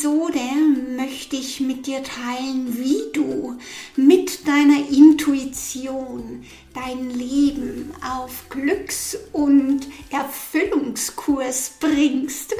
Episode möchte ich mit dir teilen, wie du mit deiner Intuition dein Leben auf Glücks- und Erfüllungskurs bringst,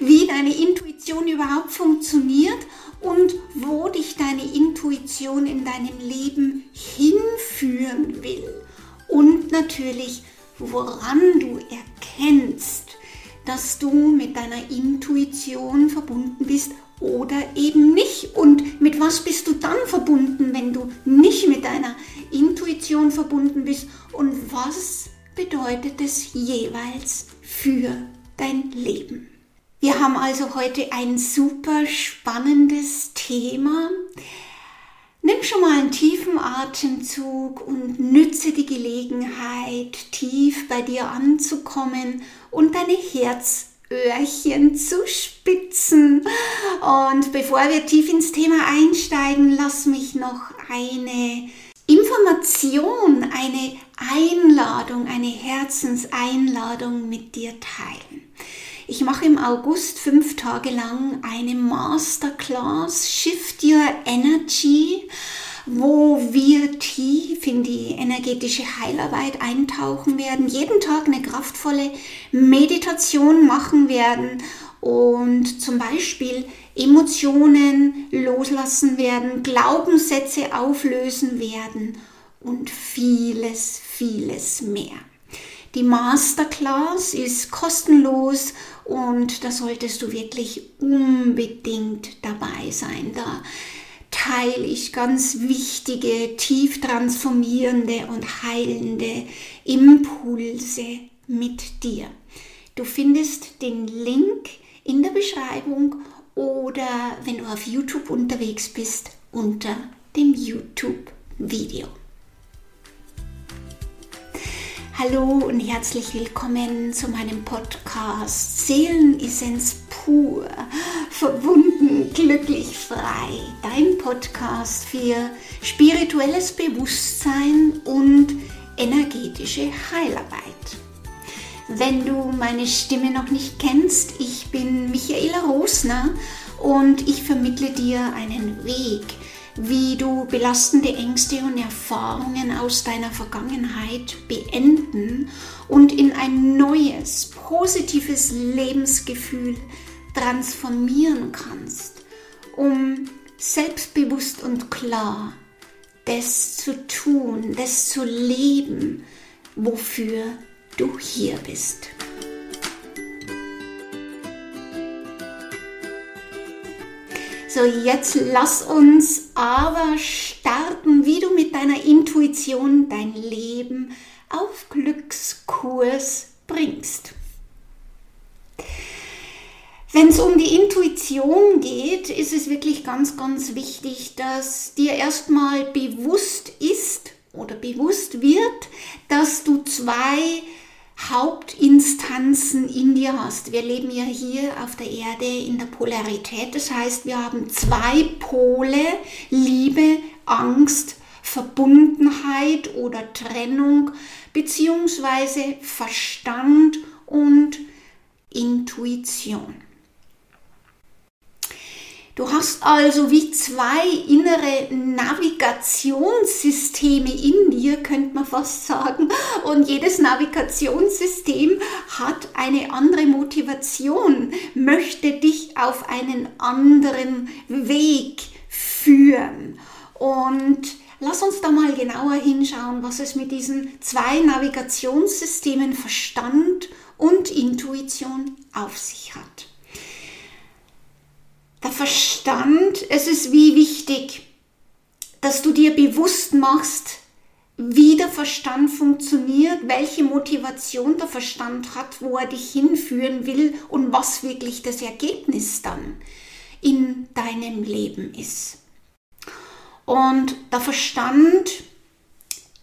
wie deine Intuition überhaupt funktioniert und wo dich deine Intuition in deinem Leben hinführen will. Und natürlich woran du erkennst, dass du mit deiner Intuition verbunden bist oder eben nicht. Und mit was bist du dann verbunden, wenn du nicht mit deiner Intuition verbunden bist? Und was bedeutet es jeweils für dein Leben? Wir haben also heute ein super spannendes Thema. Nimm schon mal einen tiefen Atemzug und nütze die Gelegenheit, tief bei dir anzukommen und deine Herzöhrchen zu spitzen. Und bevor wir tief ins Thema einsteigen, lass mich noch eine Information, eine Einladung, eine Herzenseinladung mit dir teilen. Ich mache im August fünf Tage lang eine Masterclass Shift Your Energy, wo wir tief in die energetische Heilarbeit eintauchen werden, jeden Tag eine kraftvolle Meditation machen werden und zum Beispiel Emotionen loslassen werden, Glaubenssätze auflösen werden und vieles, vieles mehr. Die Masterclass ist kostenlos und da solltest du wirklich unbedingt dabei sein. Da teile ich ganz wichtige, tief transformierende und heilende Impulse mit dir. Du findest den Link in der Beschreibung oder wenn du auf YouTube unterwegs bist, unter dem YouTube-Video. Hallo und herzlich willkommen zu meinem Podcast Seelenessenz pur, verbunden, glücklich, frei. Dein Podcast für spirituelles Bewusstsein und energetische Heilarbeit. Wenn du meine Stimme noch nicht kennst, ich bin Michaela Rosner und ich vermittle dir einen Weg wie du belastende Ängste und Erfahrungen aus deiner Vergangenheit beenden und in ein neues, positives Lebensgefühl transformieren kannst, um selbstbewusst und klar das zu tun, das zu leben, wofür du hier bist. So, jetzt lass uns aber starten, wie du mit deiner Intuition dein Leben auf Glückskurs bringst. Wenn es um die Intuition geht, ist es wirklich ganz, ganz wichtig, dass dir erstmal bewusst ist oder bewusst wird, dass du zwei Hauptinstanzen in dir hast. Wir leben ja hier auf der Erde in der Polarität. Das heißt, wir haben zwei Pole, Liebe, Angst, Verbundenheit oder Trennung, beziehungsweise Verstand und Intuition. Du hast also wie zwei innere Navigationssysteme in dir, könnte man fast sagen. Und jedes Navigationssystem hat eine andere Motivation, möchte dich auf einen anderen Weg führen. Und lass uns da mal genauer hinschauen, was es mit diesen zwei Navigationssystemen Verstand und Intuition auf sich hat der Verstand, es ist wie wichtig, dass du dir bewusst machst, wie der Verstand funktioniert, welche Motivation der Verstand hat, wo er dich hinführen will und was wirklich das Ergebnis dann in deinem Leben ist. Und der Verstand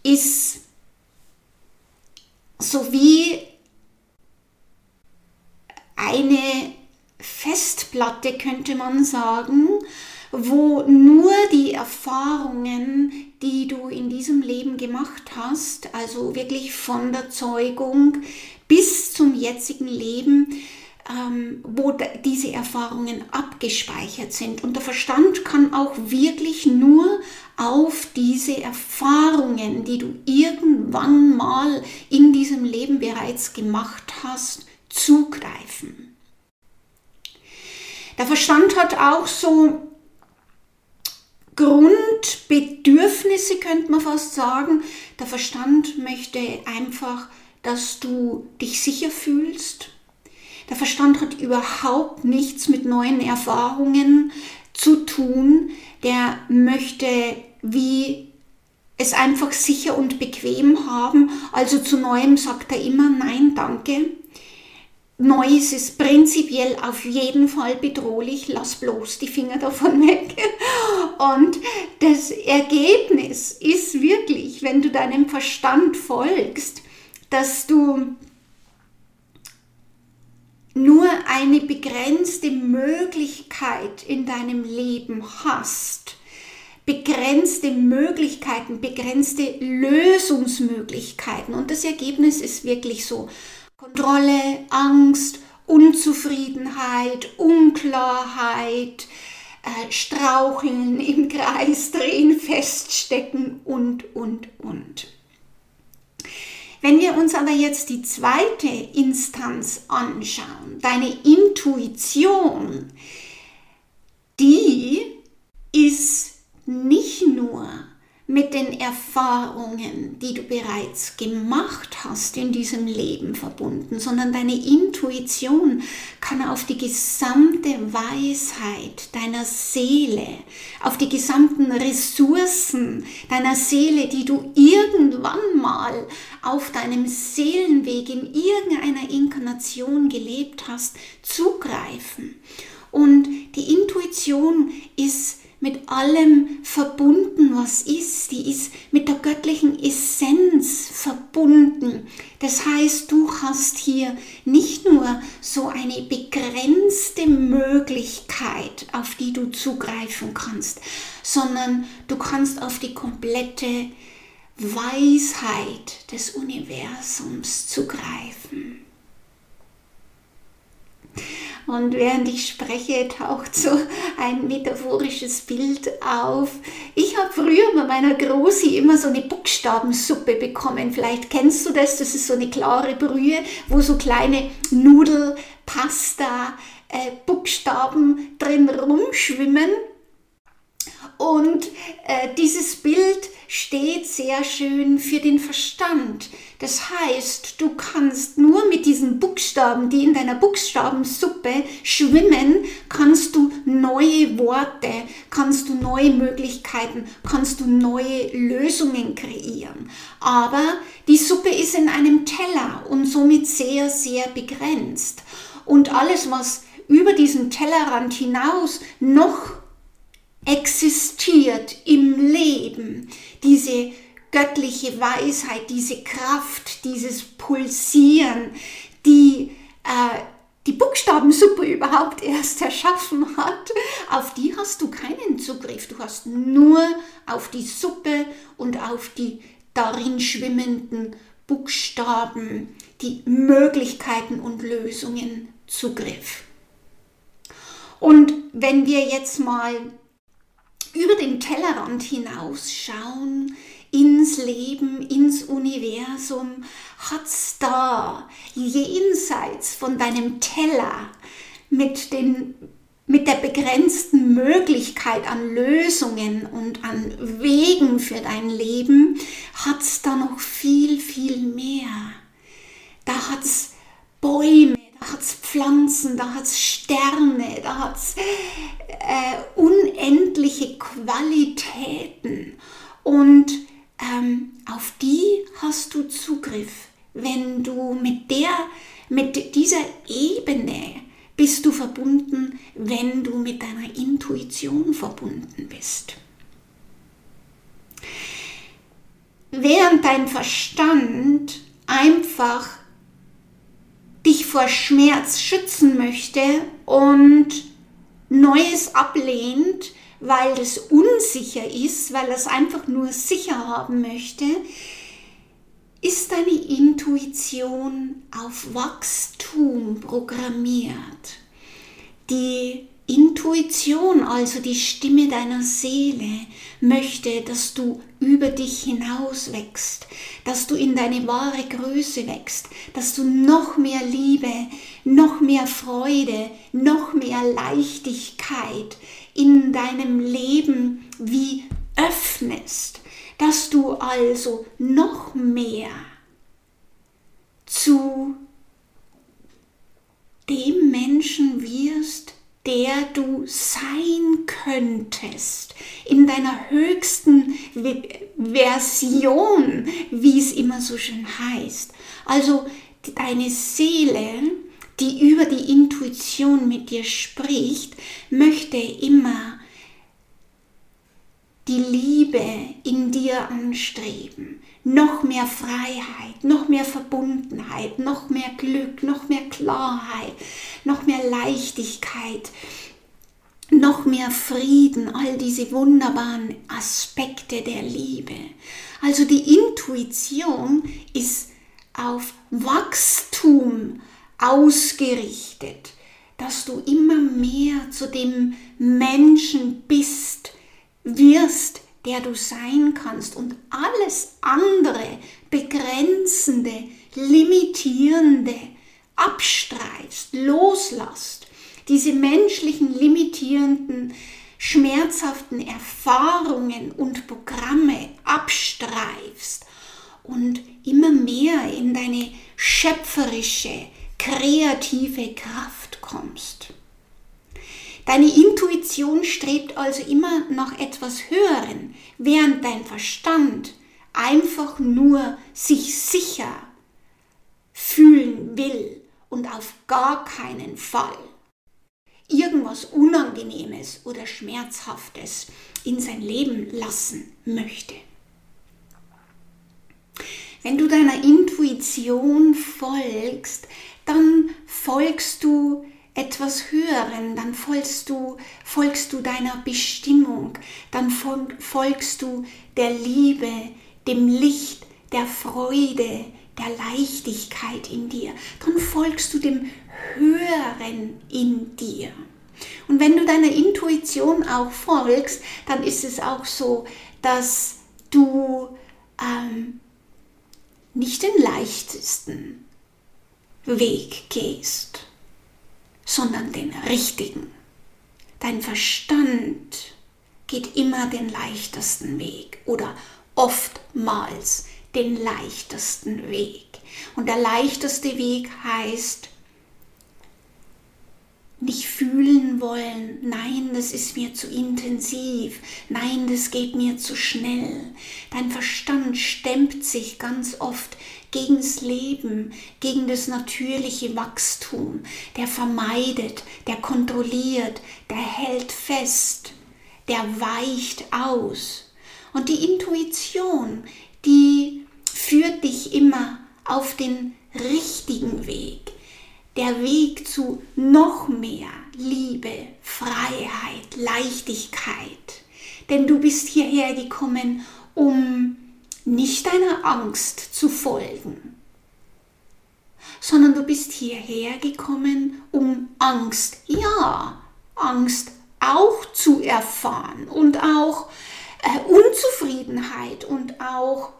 ist so wie eine Festplatte, könnte man sagen, wo nur die Erfahrungen, die du in diesem Leben gemacht hast, also wirklich von der Zeugung bis zum jetzigen Leben, ähm, wo diese Erfahrungen abgespeichert sind. Und der Verstand kann auch wirklich nur auf diese Erfahrungen, die du irgendwann mal in diesem Leben bereits gemacht hast, zugreifen. Der Verstand hat auch so Grundbedürfnisse, könnte man fast sagen. Der Verstand möchte einfach, dass du dich sicher fühlst, der Verstand hat überhaupt nichts mit neuen Erfahrungen zu tun. Der möchte wie es einfach sicher und bequem haben. Also zu Neuem sagt er immer Nein, danke. Neues ist prinzipiell auf jeden Fall bedrohlich. Lass bloß die Finger davon weg. Und das Ergebnis ist wirklich, wenn du deinem Verstand folgst, dass du nur eine begrenzte Möglichkeit in deinem Leben hast, begrenzte Möglichkeiten, begrenzte Lösungsmöglichkeiten. Und das Ergebnis ist wirklich so. Kontrolle, Angst, Unzufriedenheit, Unklarheit, äh, Straucheln, im Kreis drehen, feststecken und, und, und. Wenn wir uns aber jetzt die zweite Instanz anschauen, deine Intuition, die ist nicht nur mit den Erfahrungen, die du bereits gemacht hast in diesem Leben verbunden, sondern deine Intuition kann auf die gesamte Weisheit deiner Seele, auf die gesamten Ressourcen deiner Seele, die du irgendwann mal auf deinem Seelenweg in irgendeiner Inkarnation gelebt hast, zugreifen. Und die Intuition ist mit allem verbunden, was ist. Die ist mit der göttlichen Essenz verbunden. Das heißt, du hast hier nicht nur so eine begrenzte Möglichkeit, auf die du zugreifen kannst, sondern du kannst auf die komplette Weisheit des Universums zugreifen. Und während ich spreche, taucht so ein metaphorisches Bild auf. Ich habe früher bei meiner Großi immer so eine Buchstabensuppe bekommen. Vielleicht kennst du das. Das ist so eine klare Brühe, wo so kleine Nudel, Pasta, äh, Buchstaben drin rumschwimmen. Und äh, dieses Bild steht sehr schön für den Verstand. Das heißt, du kannst nur mit diesen Buchstaben, die in deiner Buchstabensuppe schwimmen, kannst du neue Worte, kannst du neue Möglichkeiten, kannst du neue Lösungen kreieren. Aber die Suppe ist in einem Teller und somit sehr, sehr begrenzt. Und alles, was über diesen Tellerrand hinaus noch existiert im Leben, diese göttliche Weisheit, diese Kraft, dieses Pulsieren, die äh, die Buchstabensuppe überhaupt erst erschaffen hat, auf die hast du keinen Zugriff. Du hast nur auf die Suppe und auf die darin schwimmenden Buchstaben, die Möglichkeiten und Lösungen Zugriff. Und wenn wir jetzt mal über den Tellerrand hinausschauen, ins Leben, ins Universum, hat's da jenseits von deinem Teller mit, den, mit der begrenzten Möglichkeit an Lösungen und an Wegen für dein Leben, hat's da noch viel, viel mehr. Da hat's Bäume, da hat es Pflanzen, da hat es Sterne, da hat es äh, unendliche Qualitäten. Und ähm, auf die hast du Zugriff. Wenn du mit der, mit dieser Ebene bist du verbunden, wenn du mit deiner Intuition verbunden bist. Während dein Verstand einfach dich vor Schmerz schützen möchte und Neues ablehnt, weil es unsicher ist, weil es einfach nur sicher haben möchte, ist deine Intuition auf Wachstum programmiert. Die Intuition, also die Stimme deiner Seele, möchte, dass du über dich hinaus wächst, dass du in deine wahre Größe wächst, dass du noch mehr Liebe, noch mehr Freude, noch mehr Leichtigkeit in deinem Leben wie öffnest, dass du also noch mehr zu dem Menschen wirst, der du sein könntest, in deiner höchsten Version, wie es immer so schön heißt. Also deine Seele, die über die Intuition mit dir spricht, möchte immer die Liebe in dir anstreben, noch mehr Freiheit, noch mehr Verbundenheit, noch mehr Glück, noch mehr Klarheit, noch mehr Leichtigkeit, noch mehr Frieden, all diese wunderbaren Aspekte der Liebe. Also die Intuition ist auf Wachstum ausgerichtet, dass du immer mehr zu dem Menschen bist, wirst, der du sein kannst und alles andere begrenzende, limitierende abstreifst, loslässt, diese menschlichen limitierenden, schmerzhaften Erfahrungen und Programme abstreifst und immer mehr in deine schöpferische, kreative Kraft kommst. Deine Intuition strebt also immer nach etwas Höheren, während dein Verstand einfach nur sich sicher fühlen will und auf gar keinen Fall irgendwas Unangenehmes oder Schmerzhaftes in sein Leben lassen möchte. Wenn du deiner Intuition folgst, dann folgst du etwas Höheren, dann folgst du, folgst du deiner Bestimmung, dann folgst du der Liebe, dem Licht, der Freude, der Leichtigkeit in dir. Dann folgst du dem Höheren in dir. Und wenn du deiner Intuition auch folgst, dann ist es auch so, dass du ähm, nicht den leichtesten Weg gehst sondern den richtigen. Dein Verstand geht immer den leichtesten Weg oder oftmals den leichtesten Weg. Und der leichteste Weg heißt, nicht fühlen wollen, nein, das ist mir zu intensiv, nein, das geht mir zu schnell. Dein Verstand stemmt sich ganz oft gegen das Leben, gegen das natürliche Wachstum, der vermeidet, der kontrolliert, der hält fest, der weicht aus. Und die Intuition, die führt dich immer auf den richtigen Weg, der Weg zu noch mehr Liebe, Freiheit, Leichtigkeit. Denn du bist hierher gekommen, um nicht deiner Angst zu folgen, sondern du bist hierher gekommen, um Angst, ja, Angst auch zu erfahren und auch äh, Unzufriedenheit und auch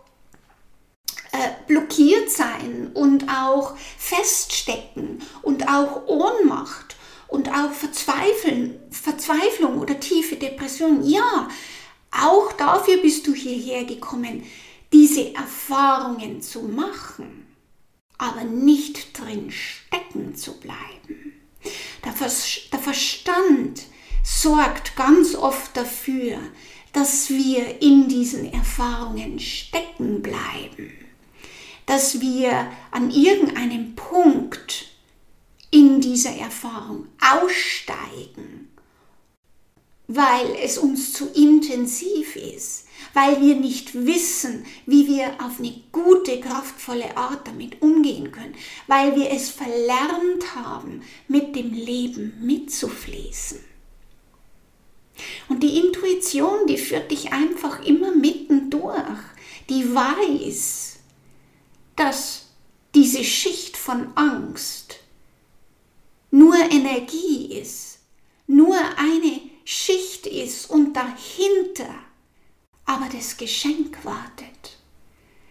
äh, blockiert sein und auch feststecken und auch Ohnmacht und auch Verzweifeln, Verzweiflung oder tiefe Depression. Ja, auch dafür bist du hierher gekommen, diese Erfahrungen zu machen, aber nicht drin stecken zu bleiben. Der, Verstand sorgt ganz oft dafür, dass wir in diesen Erfahrungen stecken bleiben, dass wir an irgendeinem Punkt in dieser Erfahrung aussteigen, weil es uns zu intensiv ist, weil wir nicht wissen, wie wir auf eine gute, kraftvolle Art damit umgehen können, weil wir es verlernt haben, mit dem Leben mitzufließen. Und die Intuition, die führt dich einfach immer mittendurch, die weiß, dass diese Schicht von Angst nur Energie ist, nur eine Schicht ist und dahinter aber das Geschenk wartet.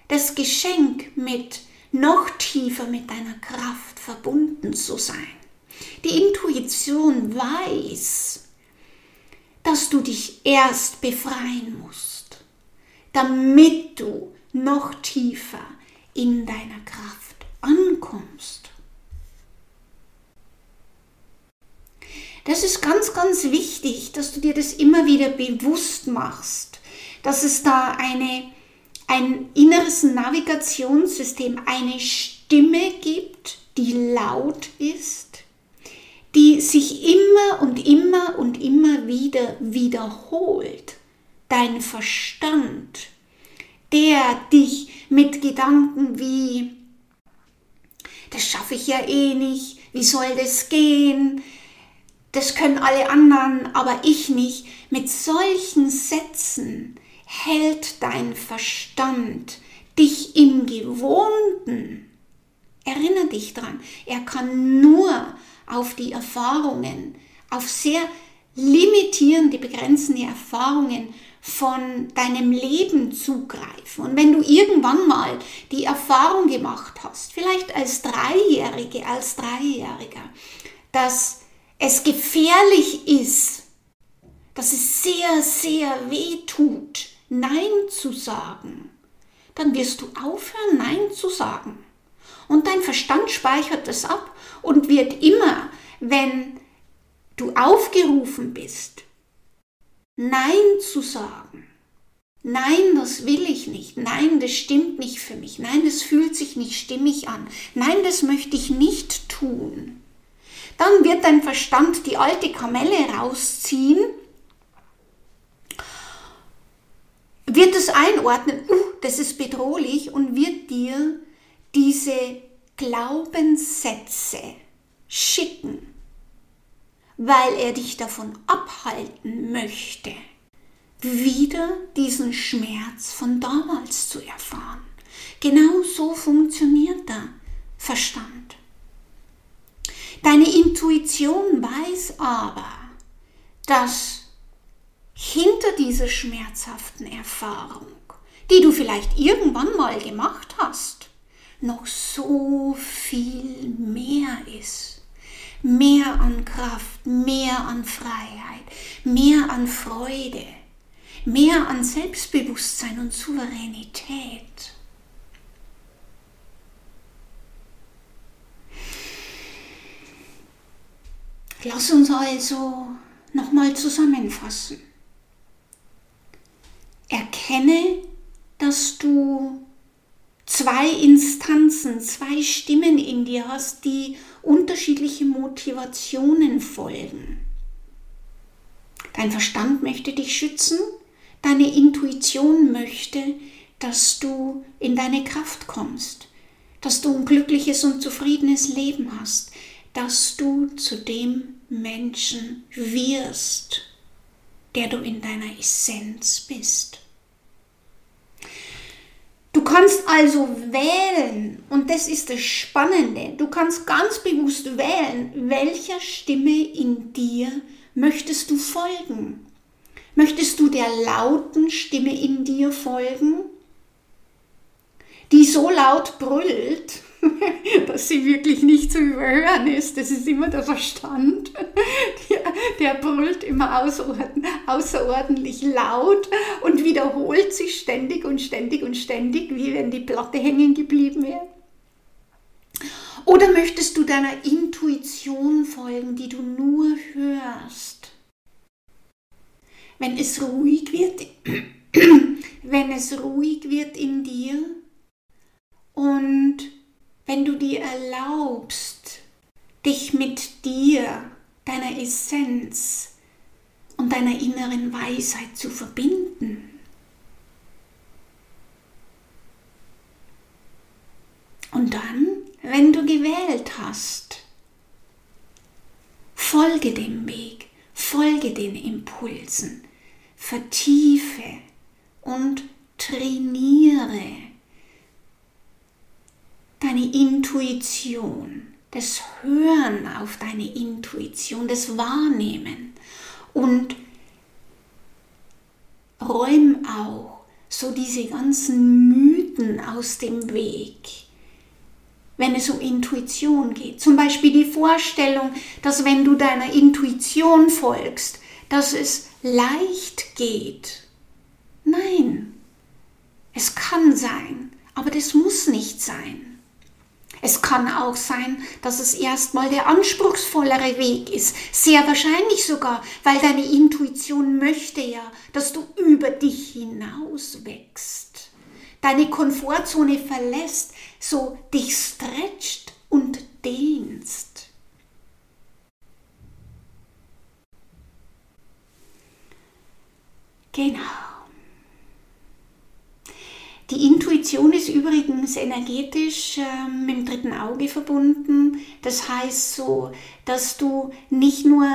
Das Geschenk mit noch tiefer mit deiner Kraft verbunden zu sein. Die Intuition weiß, dass du dich erst befreien musst, damit du noch tiefer in deiner Kraft ankommst. Das ist ganz, ganz wichtig, dass du dir das immer wieder bewusst machst, dass es da eine, ein inneres Navigationssystem, eine Stimme gibt, die laut ist, die sich immer und immer und immer wieder wiederholt. Dein Verstand, der dich mit Gedanken wie, das schaffe ich ja eh nicht, wie soll das gehen, das können alle anderen, aber ich nicht, mit solchen Sätzen hält dein Verstand dich im Gewohnten. Erinnere dich dran, er kann nur auf die Erfahrungen, auf sehr limitierende, begrenzende Erfahrungen von deinem Leben zugreifen. Und wenn du irgendwann mal die Erfahrung gemacht hast, vielleicht als Dreijährige, als Dreijähriger, dass es gefährlich ist, dass es sehr, sehr weh tut, Nein zu sagen, dann wirst du aufhören, Nein zu sagen. Und dein Verstand speichert das ab und wird immer, wenn du aufgerufen bist, Nein zu sagen. Nein, das will ich nicht. Nein, das stimmt nicht für mich. Nein, das fühlt sich nicht stimmig an. Nein, das möchte ich nicht tun. Dann wird dein Verstand die alte Kamelle rausziehen, wird es einordnen, uh, das ist bedrohlich und wird dir diese Glaubenssätze schicken, weil er dich davon abhalten möchte, wieder diesen Schmerz von damals zu erfahren. Genau so funktioniert der Verstand. Deine Intuition weiß aber, dass hinter dieser schmerzhaften Erfahrung, die du vielleicht irgendwann mal gemacht hast, noch so viel mehr ist. Mehr an Kraft, mehr an Freiheit, mehr an Freude, mehr an Selbstbewusstsein und Souveränität. Lass uns also nochmal zusammenfassen. Erkenne, dass du zwei Instanzen, zwei Stimmen in dir hast, die unterschiedliche Motivationen folgen. Dein Verstand möchte dich schützen, deine Intuition möchte, dass du in deine Kraft kommst, dass du ein glückliches und zufriedenes Leben hast, dass du zu dem Menschen wirst, der du in deiner Essenz bist. Du kannst also wählen, und das ist das Spannende, du kannst ganz bewusst wählen, welcher Stimme in dir möchtest du folgen. Möchtest du der lauten Stimme in dir folgen, die so laut brüllt, dass sie wirklich nicht zu überhören ist. Das ist immer der Verstand. Der, der brüllt immer außerordentlich laut und wiederholt sich ständig und ständig und ständig, wie wenn die Platte hängen geblieben wäre. Oder möchtest du deiner Intuition folgen, die du nur hörst? Wenn es ruhig wird, wenn es ruhig wird in dir und wenn du dir erlaubst, dich mit dir, deiner Essenz und deiner inneren Weisheit zu verbinden. Und dann, wenn du gewählt hast, folge dem Weg, folge den Impulsen, vertiefe und trainiere deine Intuition, das Hören auf deine Intuition, das Wahrnehmen und räum auch so diese ganzen Mythen aus dem Weg, wenn es um Intuition geht. Zum Beispiel die Vorstellung, dass wenn du deiner Intuition folgst, dass es leicht geht. Nein, es kann sein, aber das muss nicht sein. Es kann auch sein, dass es erstmal der anspruchsvollere Weg ist. Sehr wahrscheinlich sogar, weil deine Intuition möchte ja, dass du über dich hinaus wächst. Deine Komfortzone verlässt, so dich stretcht und dehnst. Genau. Die Intuition ist übrigens energetisch äh, mit dem dritten Auge verbunden. Das heißt so, dass du nicht nur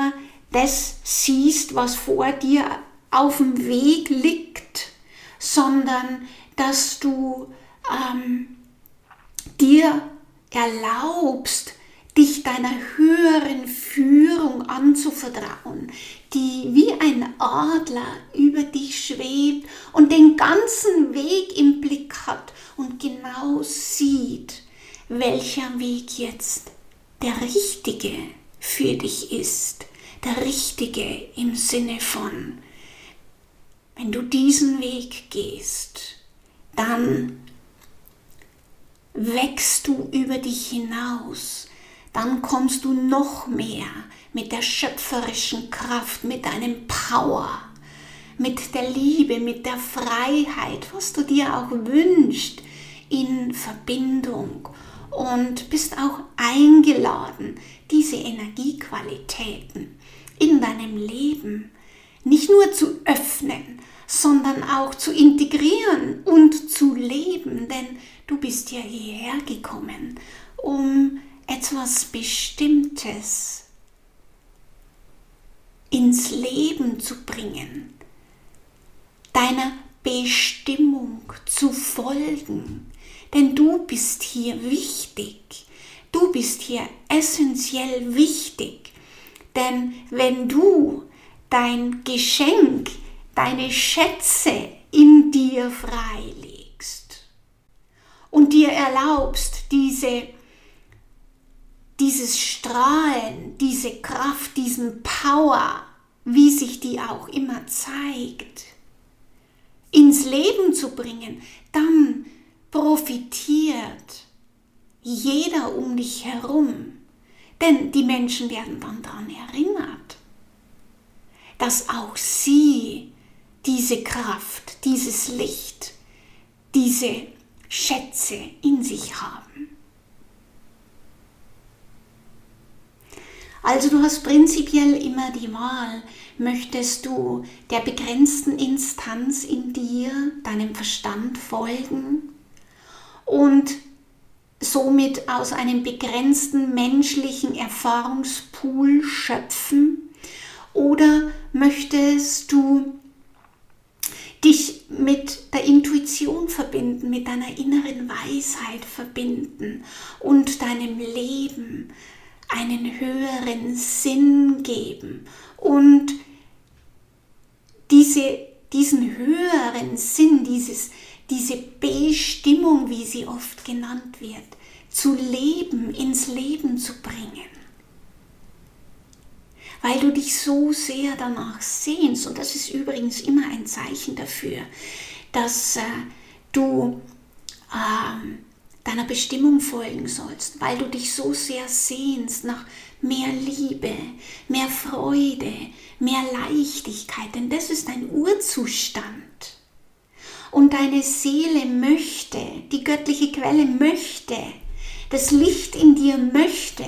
das siehst, was vor dir auf dem Weg liegt, sondern dass du ähm, dir erlaubst, dich deiner höheren Führung anzuvertrauen, die wie ein Adler über dich schwebt und den ganzen Weg im Blick hat und genau sieht, welcher Weg jetzt der richtige für dich ist. Der richtige im Sinne von, wenn du diesen Weg gehst, dann wächst du über dich hinaus, dann kommst du noch mehr mit der schöpferischen Kraft, mit deinem Power, mit der Liebe, mit der Freiheit, was du dir auch wünschst, in Verbindung und bist auch eingeladen, diese Energiequalitäten in deinem Leben nicht nur zu öffnen, sondern auch zu integrieren und zu leben, denn du bist ja hierher gekommen, um etwas Bestimmtes ins Leben zu bringen, deiner Bestimmung zu folgen. Denn du bist hier wichtig. Du bist hier essentiell wichtig. Denn wenn du dein Geschenk, deine Schätze in dir freilegst und dir erlaubst, diese dieses Strahlen, diese Kraft, diesen Power, wie sich die auch immer zeigt, ins Leben zu bringen, dann profitiert jeder um dich herum. Denn die Menschen werden dann daran erinnert, dass auch sie diese Kraft, dieses Licht, diese Schätze in sich haben. Also du hast prinzipiell immer die Wahl, möchtest du der begrenzten Instanz in dir, deinem Verstand folgen und somit aus einem begrenzten menschlichen Erfahrungspool schöpfen? Oder möchtest du dich mit der Intuition verbinden, mit deiner inneren Weisheit verbinden und deinem Leben einen höheren Sinn geben und diese, diesen höheren Sinn, dieses, diese Bestimmung, wie sie oft genannt wird, zu leben, ins Leben zu bringen. Weil du dich so sehr danach sehnst, und das ist übrigens immer ein Zeichen dafür, dass äh, du äh, deiner Bestimmung folgen sollst, weil du dich so sehr sehnst nach mehr Liebe, mehr Freude, mehr Leichtigkeit, denn das ist ein Urzustand. Und deine Seele möchte, die göttliche Quelle möchte, das Licht in dir möchte,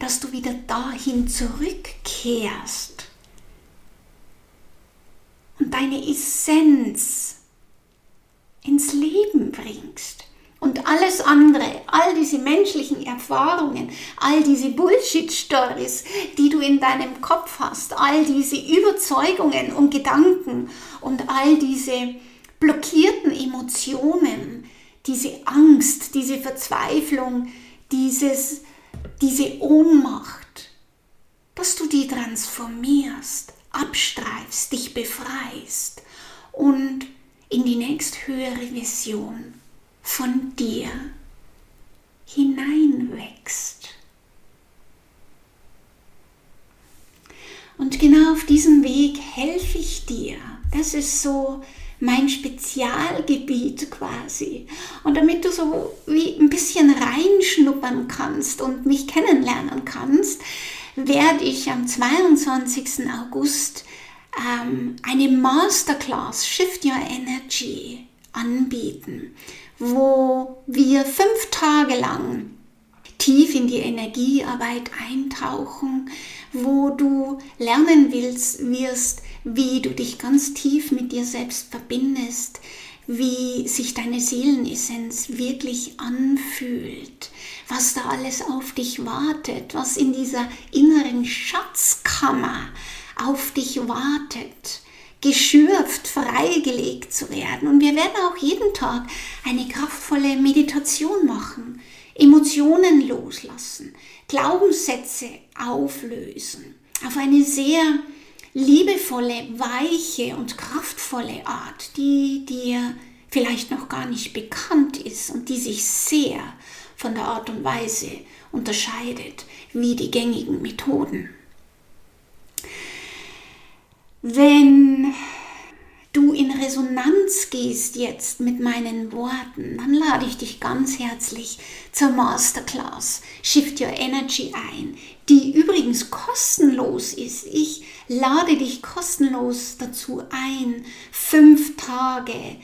dass du wieder dahin zurückkehrst und deine Essenz ins Leben bringst. Und alles andere, all diese menschlichen Erfahrungen, all diese Bullshit-Stories, die du in deinem Kopf hast, all diese Überzeugungen und Gedanken und all diese blockierten Emotionen, diese Angst, diese Verzweiflung, dieses, diese Ohnmacht, dass du die transformierst, abstreifst, dich befreist und in die nächsthöhere Vision von dir hineinwächst. Und genau auf diesem Weg helfe ich dir. Das ist so mein Spezialgebiet quasi. Und damit du so wie ein bisschen reinschnuppern kannst und mich kennenlernen kannst, werde ich am 22. August ähm, eine Masterclass Shift Your Energy anbieten, wo wir fünf Tage lang tief in die Energiearbeit eintauchen, wo du lernen willst, wirst, wie du dich ganz tief mit dir selbst verbindest, wie sich deine Seelenessenz wirklich anfühlt, was da alles auf dich wartet, was in dieser inneren Schatzkammer auf dich wartet, geschürft, freigelegt zu werden. Und wir werden auch jeden Tag eine kraftvolle Meditation machen, Emotionen loslassen, Glaubenssätze auflösen, auf eine sehr liebevolle, weiche und kraftvolle Art, die dir vielleicht noch gar nicht bekannt ist und die sich sehr von der Art und Weise unterscheidet wie die gängigen Methoden. Wenn du in Resonanz gehst jetzt mit meinen Worten, dann lade ich dich ganz herzlich zur Masterclass Shift Your Energy ein, die übrigens kostenlos ist. Ich lade dich kostenlos dazu ein, fünf Tage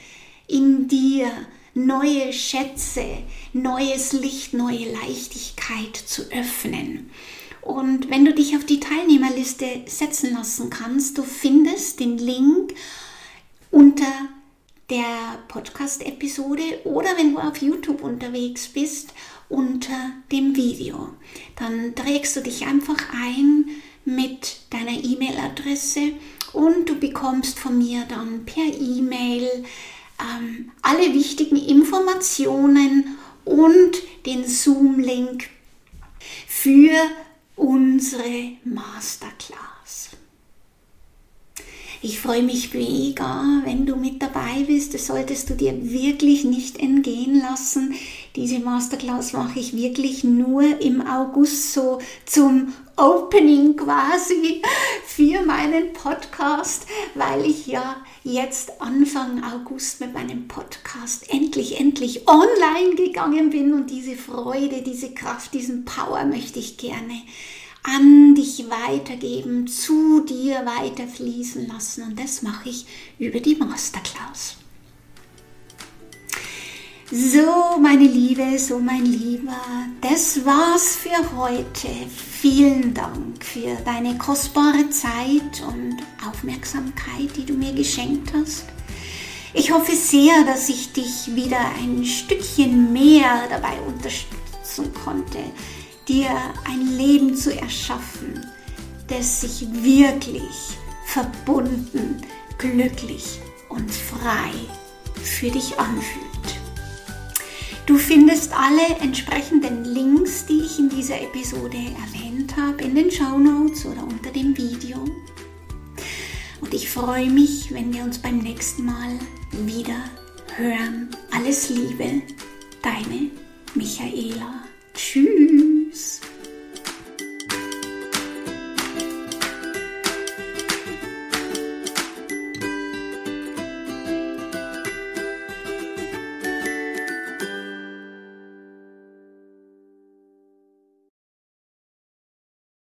in dir neue Schätze, neues Licht, neue Leichtigkeit zu öffnen. Und wenn du dich auf die Teilnehmerliste setzen lassen kannst, du findest den Link unter der Podcast-Episode oder wenn du auf YouTube unterwegs bist, unter dem Video. Dann trägst du dich einfach ein mit deiner E-Mail-Adresse und du bekommst von mir dann per E-Mail ähm, alle wichtigen Informationen und den Zoom-Link für unsere Masterclass. Ich freue mich mega, wenn du mit dabei bist. Das solltest du dir wirklich nicht entgehen lassen. Diese Masterclass mache ich wirklich nur im August so zum Opening quasi für meinen Podcast, weil ich ja jetzt Anfang August mit meinem Podcast endlich, endlich online gegangen bin und diese Freude, diese Kraft, diesen Power möchte ich gerne an dich weitergeben, zu dir weiterfließen lassen. Und das mache ich über die Masterclass. So, meine Liebe, so mein Lieber, das war's für heute. Vielen Dank für deine kostbare Zeit und Aufmerksamkeit, die du mir geschenkt hast. Ich hoffe sehr, dass ich dich wieder ein Stückchen mehr dabei unterstützen konnte, dir ein Leben zu erschaffen, das sich wirklich verbunden, glücklich und frei für dich anfühlt. Du findest alle entsprechenden Links, die ich in dieser Episode erwähnt habe, in den Show Notes oder unter dem Video. Und ich freue mich, wenn wir uns beim nächsten Mal wieder hören. Alles Liebe, deine Michaela. Tschüss.